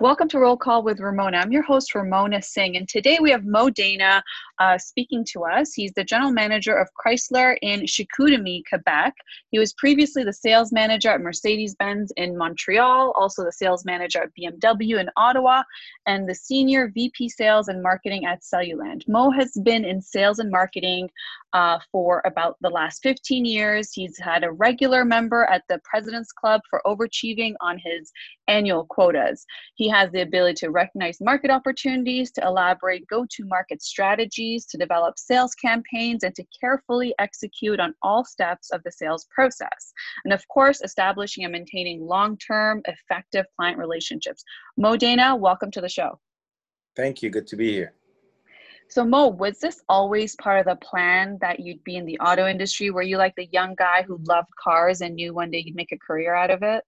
Welcome to Roll Call with Ramona. I'm your host, Ramona Singh, and today we have Mo Dana uh, speaking to us. He's the general manager of Chrysler in Chicoutimi, Quebec. He was previously the sales manager at Mercedes Benz in Montreal, also the sales manager at BMW in Ottawa, and the senior VP sales and marketing at Celluland. Mo has been in sales and marketing uh, for about the last 15 years. He's had a regular member at the President's Club for overachieving on his annual quotas. He has the ability to recognize market opportunities, to elaborate go to market strategies, to develop sales campaigns, and to carefully execute on all steps of the sales process. And of course, establishing and maintaining long term, effective client relationships. Mo Dana, welcome to the show. Thank you. Good to be here. So Mo, was this always part of the plan that you'd be in the auto industry? Were you like the young guy who loved cars and knew one day you'd make a career out of it?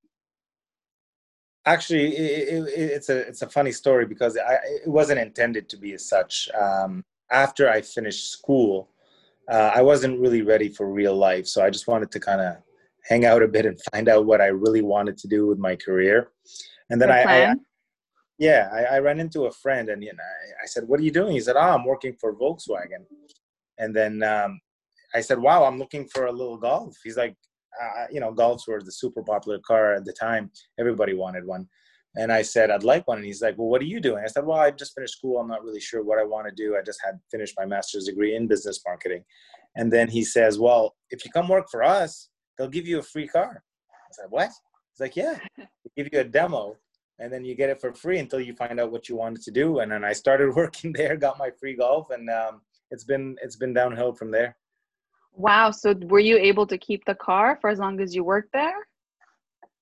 Actually, it, it, it's a it's a funny story because I, it wasn't intended to be as such. Um, after I finished school, uh, I wasn't really ready for real life, so I just wanted to kind of hang out a bit and find out what I really wanted to do with my career. And then I, I, yeah, I, I, ran into a friend and you know, I, I, said, "What are you doing?" He said, "Oh, I'm working for Volkswagen." And then um, I said, "Wow, I'm looking for a little Golf." He's like, uh, "You know, Golfs were the super popular car at the time. Everybody wanted one." And I said, "I'd like one." And he's like, "Well, what are you doing?" I said, "Well, I just finished school. I'm not really sure what I want to do. I just had finished my master's degree in business marketing." And then he says, "Well, if you come work for us, they'll give you a free car." I said, "What?" He's like, "Yeah, they give you a demo." and then you get it for free until you find out what you wanted to do and then i started working there got my free golf and um, it's been it's been downhill from there wow so were you able to keep the car for as long as you worked there?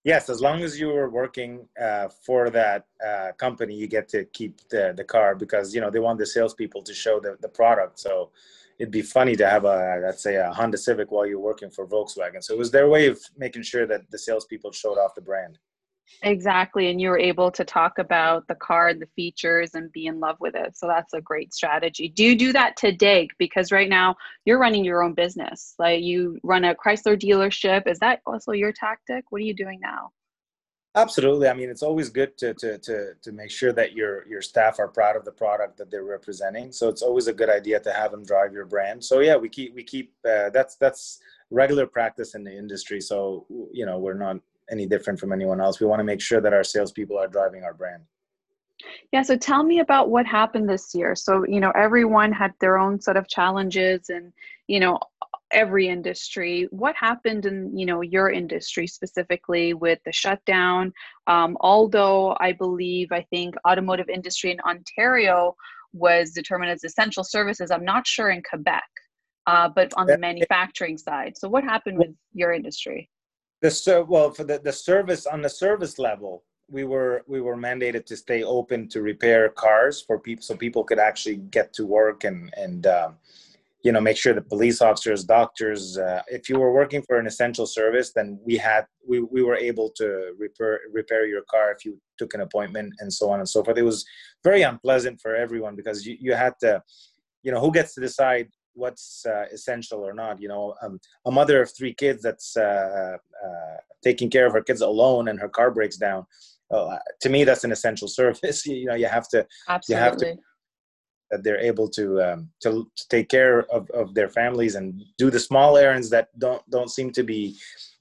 Yes as long as you were working uh, for that uh, company you get to keep the, the car because you know they want the salespeople to show the, the product. So it'd be funny to have a let's say a honda civic while you're working for volkswagen. So it was their way of making sure that the salespeople showed off the brand Exactly. And you were able to talk about the car and the features and be in love with it. So that's a great strategy. Do you do that today? Because right now you're running your own business. Like you run a Chrysler dealership. Is that also your tactic? What are you doing now? Absolutely. I mean, it's always good to, to, to, to make sure that your, your staff are proud of the product that they're representing. So it's always a good idea to have them drive your brand. So yeah, we keep, we keep, uh, that's, that's regular practice in the industry. So, you know, we're not any different from anyone else. We want to make sure that our salespeople are driving our brand. Yeah, so tell me about what happened this year. So, you know, everyone had their own set of challenges and, you know, every industry. What happened in, you know, your industry specifically with the shutdown? Um, although I believe, I think automotive industry in Ontario was determined as essential services, I'm not sure in Quebec, uh, but on the manufacturing side. So what happened with your industry? The ser- well for the, the service on the service level we were we were mandated to stay open to repair cars for people so people could actually get to work and and um, you know make sure the police officers doctors uh, if you were working for an essential service then we had we, we were able to repair repair your car if you took an appointment and so on and so forth. It was very unpleasant for everyone because you, you had to you know who gets to decide what's uh, essential or not. You know, um, a mother of three kids that's uh, uh, taking care of her kids alone and her car breaks down. Uh, to me, that's an essential service. you know, you have to. Absolutely. You have to that they're able to, um, to to take care of, of their families and do the small errands that don't don't seem to be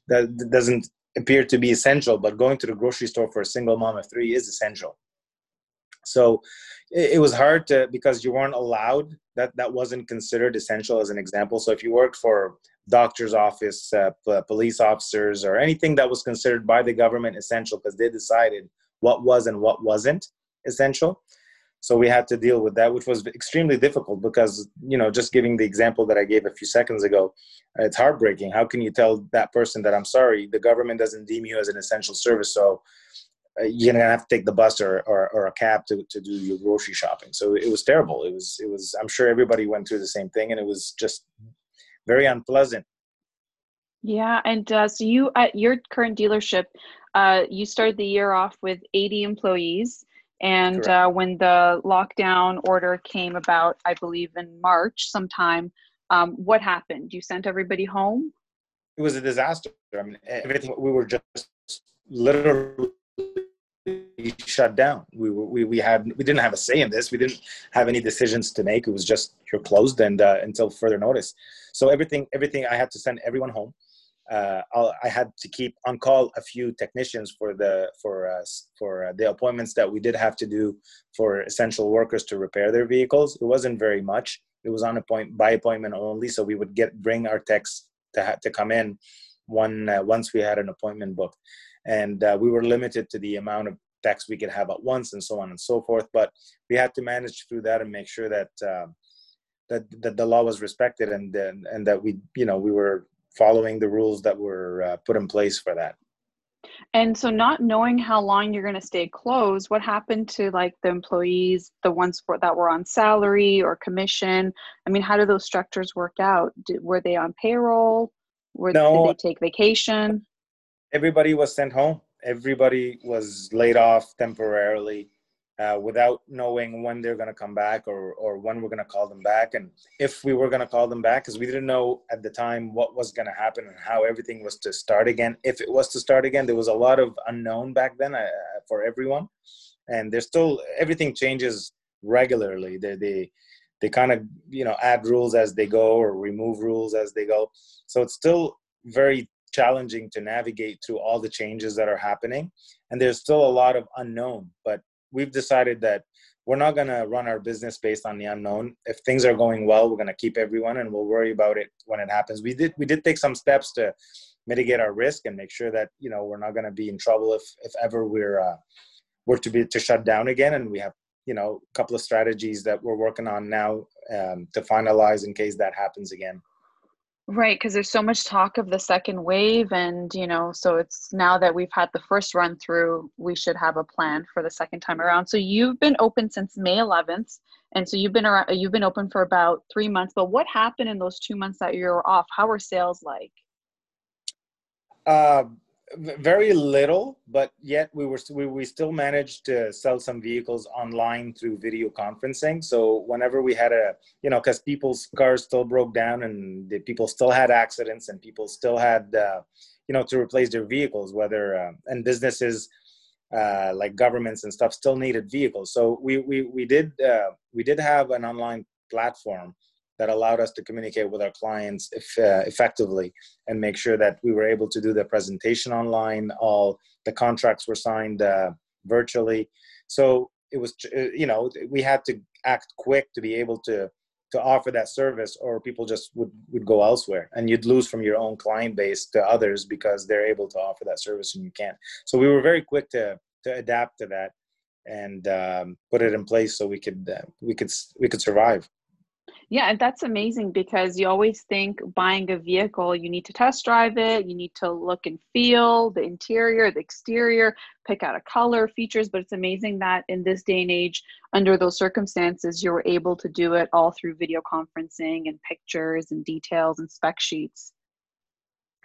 that doesn't appear to be essential. But going to the grocery store for a single mom of three is essential. So it, it was hard to because you weren't allowed that that wasn't considered essential as an example. So if you worked for doctor's office uh, p- police officers or anything that was considered by the government essential because they decided what was and what wasn't essential. So we had to deal with that which was extremely difficult because you know just giving the example that i gave a few seconds ago it's heartbreaking. How can you tell that person that i'm sorry the government doesn't deem you as an essential service so you're gonna have to take the bus or, or, or, a cab to, to do your grocery shopping. So it was terrible. It was it was. I'm sure everybody went through the same thing, and it was just very unpleasant. Yeah, and uh, so you at your current dealership, uh, you started the year off with 80 employees, and uh, when the lockdown order came about, I believe in March sometime, um, what happened? You sent everybody home. It was a disaster. I mean, everything we were just literally shut down. We, we we had we didn't have a say in this. We didn't have any decisions to make. It was just you're closed and uh, until further notice. So everything everything I had to send everyone home. Uh, i had to keep on call a few technicians for the for us for uh, the appointments that we did have to do for essential workers to repair their vehicles. It wasn't very much. It was on a point by appointment only. So we would get bring our techs to ha- to come in one uh, once we had an appointment booked, and uh, we were limited to the amount of techs we could have at once, and so on and so forth. But we had to manage through that and make sure that. Um, that, that the law was respected and, and and that we you know we were following the rules that were uh, put in place for that. And so, not knowing how long you're going to stay closed, what happened to like the employees, the ones for, that were on salary or commission? I mean, how do those structures work out? Did, were they on payroll? Were, no, did they take vacation? Everybody was sent home. Everybody was laid off temporarily uh, without knowing when they're going to come back or, or when we're going to call them back. And if we were going to call them back because we didn't know at the time what was going to happen and how everything was to start again. If it was to start again there was a lot of unknown back then uh, for everyone. And there's still everything changes regularly. They they they kind of you know add rules as they go or remove rules as they go. So it's still very challenging to navigate through all the changes that are happening. And there's still a lot of unknown but we've decided that we're not going to run our business based on the unknown. If things are going well we're going to keep everyone and we'll worry about it when it happens. We did we did take some steps to mitigate our risk and make sure that you know we're not going to be in trouble if if ever we're uh, we're to be to shut down again. And we have you know a couple of strategies that we're working on now um, to finalize in case that happens again Right, because there's so much talk of the second wave, and you know, so it's now that we've had the first run through, we should have a plan for the second time around. So you've been open since May 11th, and so you've been around, you've been open for about three months. But what happened in those two months that you were off? How were sales like? Uh, very little, but yet we were we, we still managed to sell some vehicles online through video conferencing. So whenever we had a you know because people's cars still broke down and the people still had accidents and people still had uh, you know to replace their vehicles, whether uh, and businesses uh, like governments and stuff still needed vehicles. So we we we did uh, we did have an online platform that allowed us to communicate with our clients if, uh, effectively and make sure that we were able to do the presentation online. All the contracts were signed uh, virtually. So it was, uh, you know, we had to act quick to be able to to offer that service or people just would, would go elsewhere and you'd lose from your own client base to others because they're able to offer that service and you can't so we were very quick to to adapt to that and um, put it in place so we could uh, we could we could survive yeah, and that's amazing because you always think buying a vehicle, you need to test drive it, you need to look and feel the interior, the exterior, pick out a color, features. But it's amazing that in this day and age, under those circumstances, you were able to do it all through video conferencing and pictures and details and spec sheets.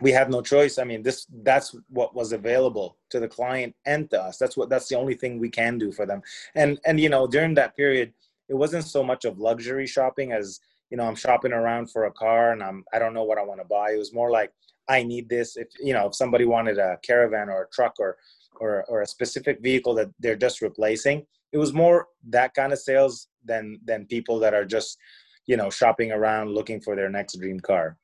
We had no choice. I mean, this that's what was available to the client and to us. That's what that's the only thing we can do for them. And and you know, during that period, it wasn't so much of luxury shopping as you know i'm shopping around for a car and i'm i don't know what i want to buy. It was more like i need this if you know if somebody wanted a caravan or a truck or or, or a specific vehicle that they're just replacing it was more that kind of sales than than people that are just you know shopping around looking for their next dream car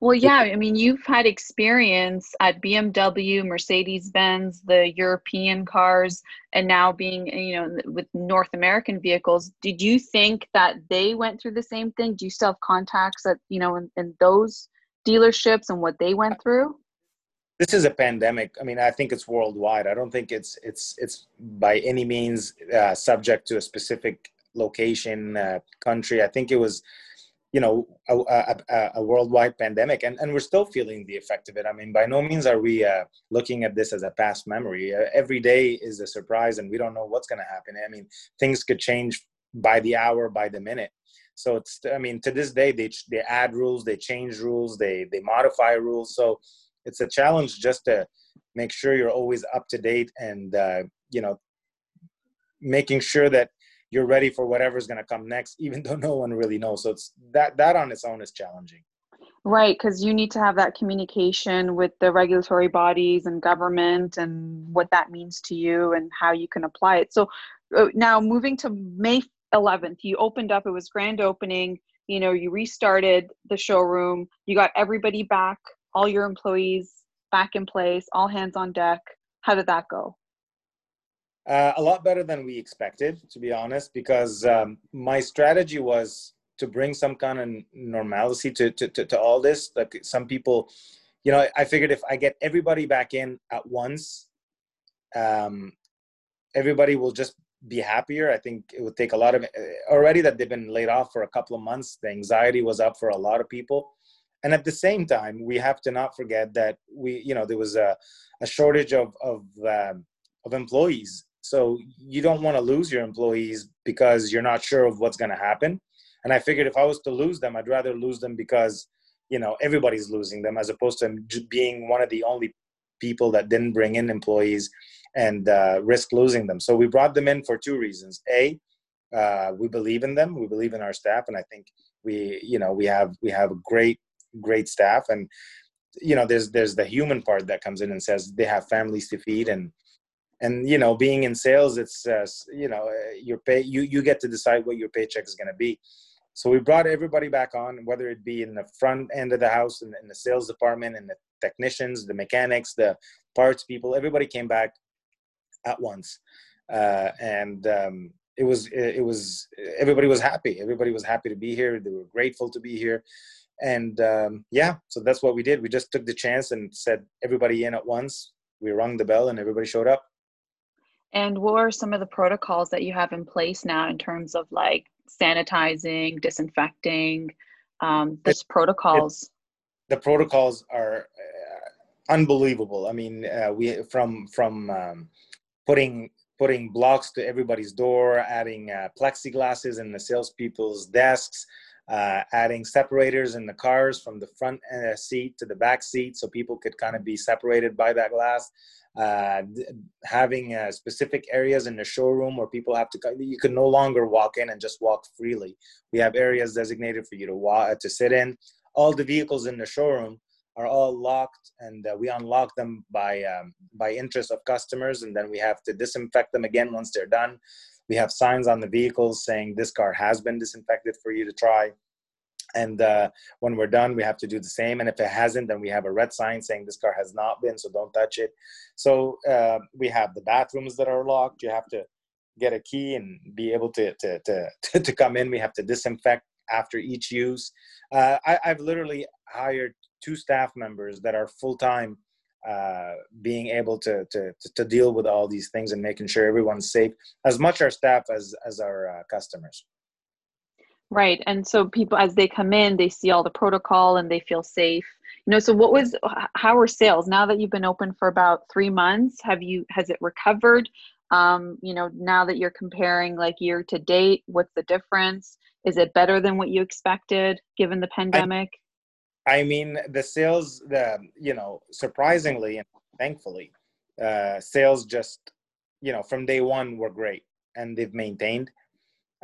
well, yeah, I mean, you've had experience at BMW, Mercedes Benz, the European cars, and now being, you know, with North American vehicles. Did you think that they went through the same thing? Do you still have contacts that, you know, in, in those dealerships and what they went through? This is a pandemic. I mean, I think it's worldwide. I don't think it's it's it's by any means uh, subject to a specific location, uh, country. I think it was you know a, a, a, worldwide pandemic and, and we're still feeling the effect of it. I mean by no means are we uh, looking at this as a past memory. Uh, every day is a surprise and we don't know what's going to happen. I mean things could change by the hour by the minute. So it's i mean to this day they they add rules they change rules they they modify rules. So it's a challenge just to make sure you're always up to date and uh, you know making sure that you're ready for whatever's going to come next even though no one really knows so it's that that on its own is challenging Right, because you need to have that communication with the regulatory bodies and government and what that means to you and how you can apply it. So uh, now moving to May 11th, you opened up, it was grand opening, you know, you restarted the showroom, you got everybody back, all your employees back in place, all hands on deck. How did that go? Uh, a lot better than we expected, to be honest, because um, my strategy was to bring some kind of normalcy to, to, to, to all this. Like some people, you know, I figured if I get everybody back in at once, um, everybody will just be happier. I think it would take a lot of uh, already that they've been laid off for a couple of months. The anxiety was up for a lot of people. And at the same time, we have to not forget that we, you know, there was a, a shortage of of um, of employees. So you don't want to lose your employees because you're not sure of what's going to happen. And I figured if I was to lose them, I'd rather lose them because, you know, everybody's losing them as opposed to being one of the only people that didn't bring in employees and uh, risk losing them. So we brought them in for two reasons. A, uh, we believe in them. We believe in our staff, and I think we, you know, we have we have great great staff, and you know, there's there's the human part that comes in and says they have families to feed, and and you know, being in sales, it's uh, you know, your pay you you get to decide what your paycheck is going to be. So we brought everybody back on, whether it be in the front end of the house, in, in the sales department, and the technicians, the mechanics, the parts people. Everybody came back at once, uh, and um, it was it was everybody was happy. Everybody was happy to be here. They were grateful to be here, and um, yeah, so that's what we did. We just took the chance and said everybody in at once. We rung the bell, and everybody showed up. And what are some of the protocols that you have in place now in terms of like sanitizing, disinfecting, um, this it, protocols? It, the protocols are uh, unbelievable. I mean, uh, we from from um, putting putting blocks to everybody's door, adding uh, plexiglasses in the salespeople's desks, uh, adding separators in the cars from the front uh, seat to the back seat so people could kind of be separated by that glass uh, having uh, specific areas in the showroom where people have to you can no longer walk in and just walk freely. We have areas designated for you to walk to sit in. All the vehicles in the showroom are all locked and uh, we unlock them by um, by interest of customers and then we have to disinfect them again once they're done. We have signs on the vehicles saying this car has been disinfected for you to try and uh, when we're done we have to do the same. And if it hasn't then we have a red sign saying this car has not been so don't touch it. So uh, we have the bathrooms that are locked. You have to get a key and be able to to to, to come in. We have to disinfect after each use. Uh, I, i've literally hired two staff members that are full-time uh, being able to, to to deal with all these things and making sure everyone's safe as much our staff as as our uh, customers Right. And so people, as they come in, they see all the protocol and they feel safe. You know, so what was, how are sales now that you've been open for about three months? Have you, has it recovered? Um, you know, now that you're comparing like year to date, what's the difference? Is it better than what you expected given the pandemic? I, I mean, the sales, the, you know, surprisingly and thankfully, uh, sales just, you know, from day one were great and they've maintained.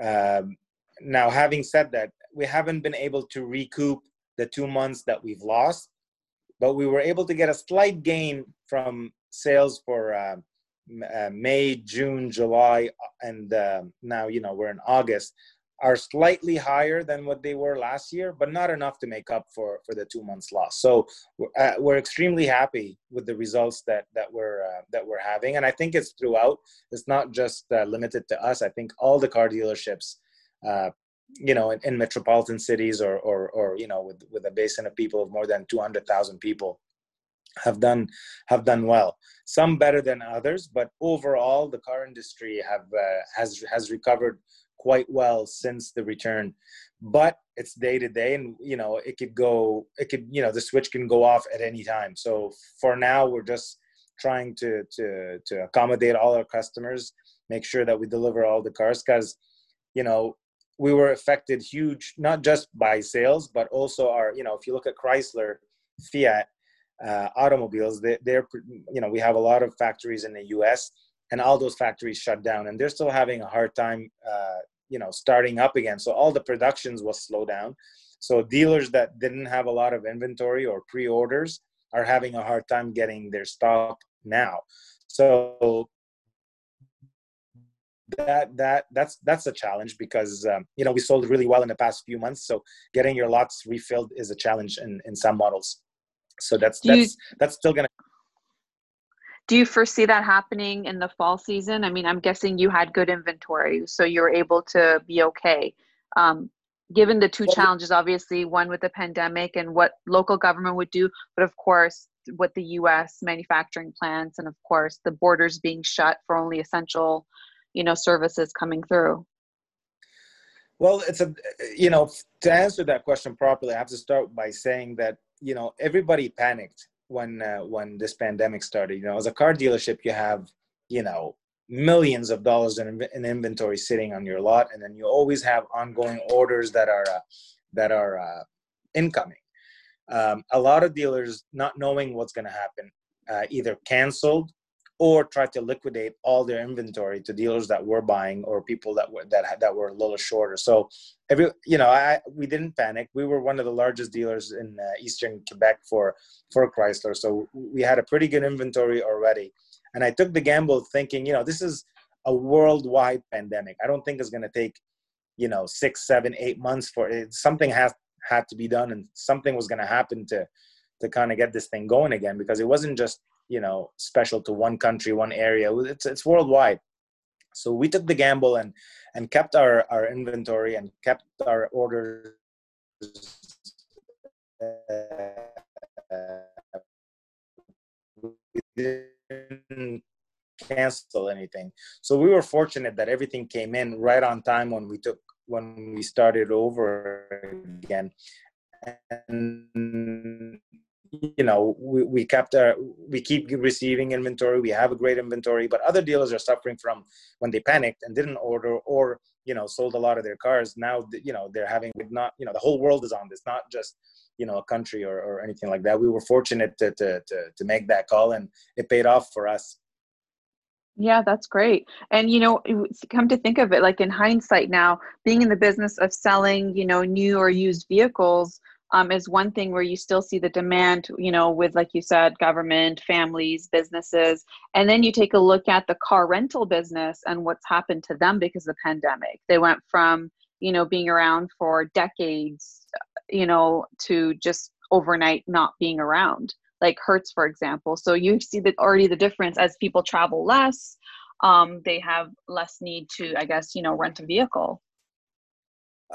Um, now, having said that, we haven't been able to recoup the two months that we've lost, but we were able to get a slight gain from sales for uh, uh, May, June, July, and uh, now you know we're in August are slightly higher than what they were last year, but not enough to make up for for the two months loss. So uh, we're extremely happy with the results that that we're uh, that we're having, and I think it's throughout. It's not just uh, limited to us. I think all the car dealerships uh, you know, in, in, metropolitan cities or, or, or, you know, with, with a basin of people of more than 200,000 people have done, have done well. Some better than others, but overall the car industry have, uh, has, has recovered quite well since the return, but it's day to day and, you know, it could go, it could, you know, the switch can go off at any time. So for now, we're just trying to, to, to accommodate all our customers, make sure that we deliver all the cars because, you know, we were affected huge, not just by sales, but also our, you know, if you look at Chrysler, Fiat uh, automobiles, they, they're, you know, we have a lot of factories in the U.S. and all those factories shut down, and they're still having a hard time, uh, you know, starting up again. So all the productions was slow down, So dealers that didn't have a lot of inventory or pre-orders are having a hard time getting their stock now. So that that that's that's a challenge because um, you know we sold really well in the past few months. So getting your lots refilled is a challenge in in some models. So that's Do that's you, that's still gonna. Do you foresee that happening in the fall season? I mean, I'm guessing you had good inventory, so you're able to be okay. Um, given the two well, challenges, obviously, one with the pandemic and what local government would do, but of course, what the U.S. manufacturing plants and of course the borders being shut for only essential, you know, services coming through. Well, it's a you know to answer that question properly, I have to start by saying that you know everybody panicked when uh, when this pandemic started. You know, as a car dealership, you have you know millions of dollars in, in inventory sitting on your lot, and then you always have ongoing orders that are uh, that are uh, incoming. Um, a lot of dealers, not knowing what's going to happen, uh, either canceled or try to liquidate all their inventory to dealers that were buying or people that were that that were a little shorter. So every you know, I we didn't panic. We were one of the largest dealers in uh, eastern Quebec for for Chrysler, so we had a pretty good inventory already. And I took the gamble thinking, you know, this is a worldwide pandemic. I don't think it's going to take, you know, six, seven, eight months for it. Something has had to be done, and something was going to happen to to kind of get this thing going again because it wasn't just you know special to one country one area. It's it's worldwide. So we took the gamble and and kept our our inventory and kept our orders uh, we didn't cancel anything. So we were fortunate that everything came in right on time when we took when we started over again. And you know we, we kept our we keep receiving inventory we have a great inventory but other dealers are suffering from when they panicked and didn't order or you know sold a lot of their cars. Now you know they're having not you know the whole world is on this not just you know a country or, or anything like that. We were fortunate to, to to to make that call and it paid off for us. Yeah, that's great. And you know, come to think of it, like in hindsight now, being in the business of selling, you know, new or used vehicles, um, is one thing where you still see the demand, you know, with, like you said, government, families, businesses. And then you take a look at the car rental business and what's happened to them because of the pandemic. They went from, you know, being around for decades, you know, to just overnight not being around, like Hertz, for example. So you see that already the difference as people travel less, um, they have less need to, I guess, you know, rent a vehicle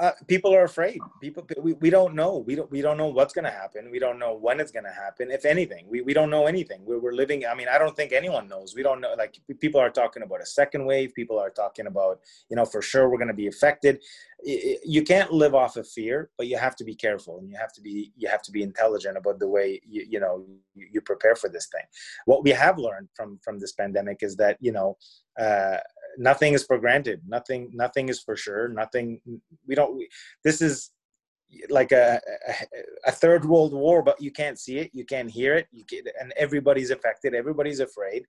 uh, people are afraid. People, we, we don't know. We don't we don't know what's going to happen. We don't know when it's going to happen. If anything, we, we don't know anything. We're, we're living. I mean, I don't think anyone knows. We don't know. Like people are talking about a second wave. People are talking about you know for sure we're going to be affected. You can't live off of fear, but you have to be careful and you have to be you have to be intelligent about the way you, you know you, you prepare for this thing. What we have learned from from this pandemic is that you know. Uh, nothing is for granted. Nothing nothing is for sure. Nothing we don't we, this is like a, a, a third world war but you can't see it you can't hear it you and everybody's affected everybody's afraid.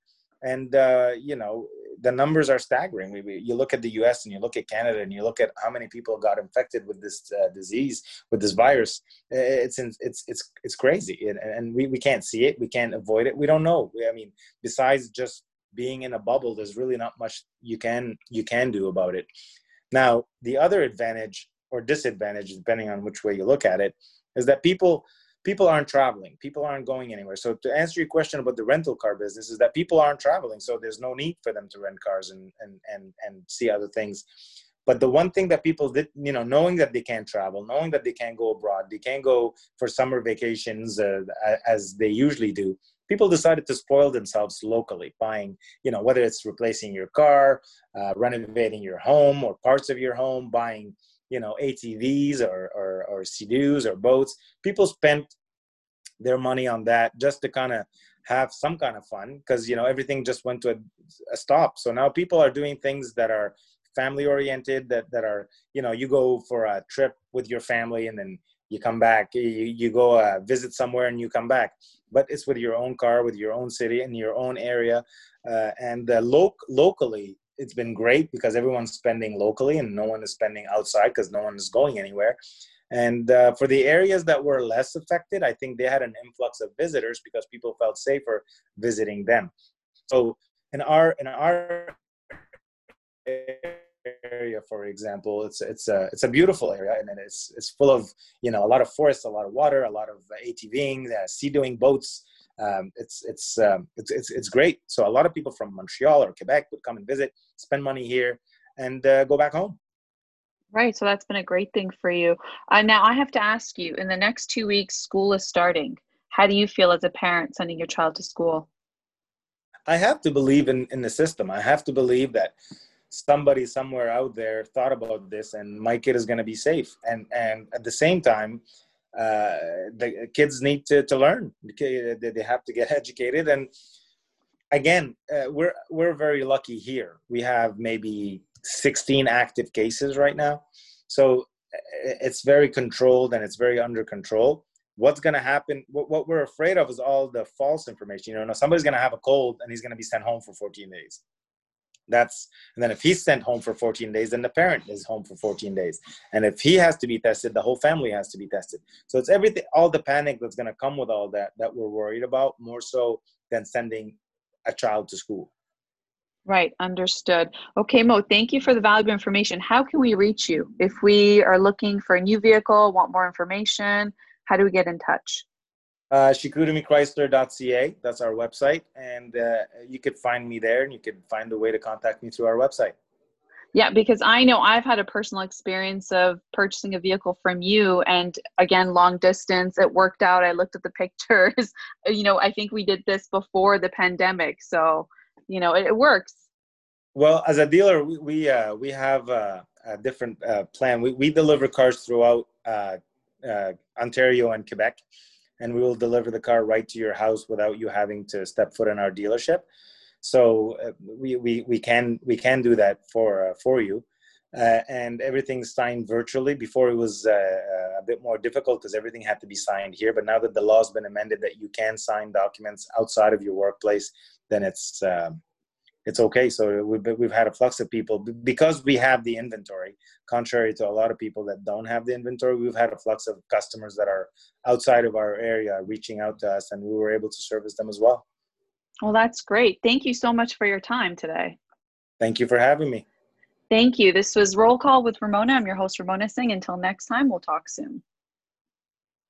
And uh, you know the numbers are staggering. We, we, you look at the us and you look at canada and you look at how many people got infected with this uh, disease with this virus. It's it's it's it's crazy. And, and we, we can't see it. We can't avoid it. We don't know. I mean besides just being in a bubble there's really not much you can you can do about it. Now the other advantage or disadvantage depending on which way you look at it is that people people aren't traveling. People aren't going anywhere. So to answer your question about the rental car business is that people aren't traveling so there's no need for them to rent cars and and and, and see other things. But the one thing that people did you know knowing that they can't travel knowing that they can't go abroad they can't go for summer vacations uh, as they usually do people decided to spoil themselves locally buying you know whether it's replacing your car uh, renovating your home or parts of your home buying you know atvs or or, or sea or boats. People spent their money on that just to kind of have some kind of fun because you know everything just went to a, a, stop. So now people are doing things that are family oriented that that are you know you go for a trip with your family and then you come back you, you go uh, visit somewhere and you come back but it's with your own car with your own city in your own area uh, and uh, lo- locally it's been great because everyone's spending locally and no one is spending outside because no one is going anywhere And uh, for the areas that were less affected, I think they had an influx of visitors because people felt safer visiting them. So in our in our area, for example, it's it's a it's a beautiful area, and it's it's full of you know a lot of forests, a lot of water, a lot of ATVing, uh, sea doing boats. Um, it's it's, um, it's it's it's great. So a lot of people from Montreal or Quebec would come and visit, spend money here, and uh, go back home. Right. So that's been a great thing for you. Uh, now I have to ask you: in the next two weeks, school is starting. How do you feel as a parent sending your child to school? I have to believe in in the system. I have to believe that somebody somewhere out there thought about this and my kid is going to be safe. And and at the same time uh, the kids need to, to learn. They have to get educated. And again uh, we're we're very lucky here. We have maybe 16 active cases right now. So uh, it's very controlled and it's very under control. What's going to happen what, what we're afraid of is all the false information. You know somebody's going to have a cold and he's going to be sent home for 14 days that's and then if he's sent home for 14 days then the parent is home for 14 days. And if he has to be tested the whole family has to be tested. So it's everything all the panic that's going to come with all that that we're worried about more so than sending a child to school. Right understood. Okay mo thank you for the valuable information. How can we reach you if we are looking for a new vehicle want more information? How do we get in touch uh, chicoutimichrysler.ca. That's our website, and uh, you could find me there, and you could find a way to contact me through our website. Yeah, because I know I've had a personal experience of purchasing a vehicle from you, and again, long distance. It worked out. I looked at the pictures. you know, I think we did this before the pandemic, so you know, it, it works. Well, as a dealer, we we, uh, we have a, a different uh, plan. We we deliver cars throughout uh, uh, Ontario and Quebec and we will deliver the car right to your house without you having to step foot in our dealership. So uh, we, we, we can we can do that for uh, for you, uh, and everything's signed virtually. Before it was uh, uh, a bit more difficult because everything had to be signed here. But now that the law's been amended that you can sign documents outside of your workplace, then it's um, it's okay. So we've, we've had a flux of people because we have the inventory, contrary to a lot of people that don't have the inventory. We've had a flux of customers that are outside of our area reaching out to us, and we were able to service them as well. Well, that's great. Thank you so much for your time today. Thank you for having me. Thank you. This was Roll Call with Ramona. I'm your host, Ramona Singh. Until next time, we'll talk soon.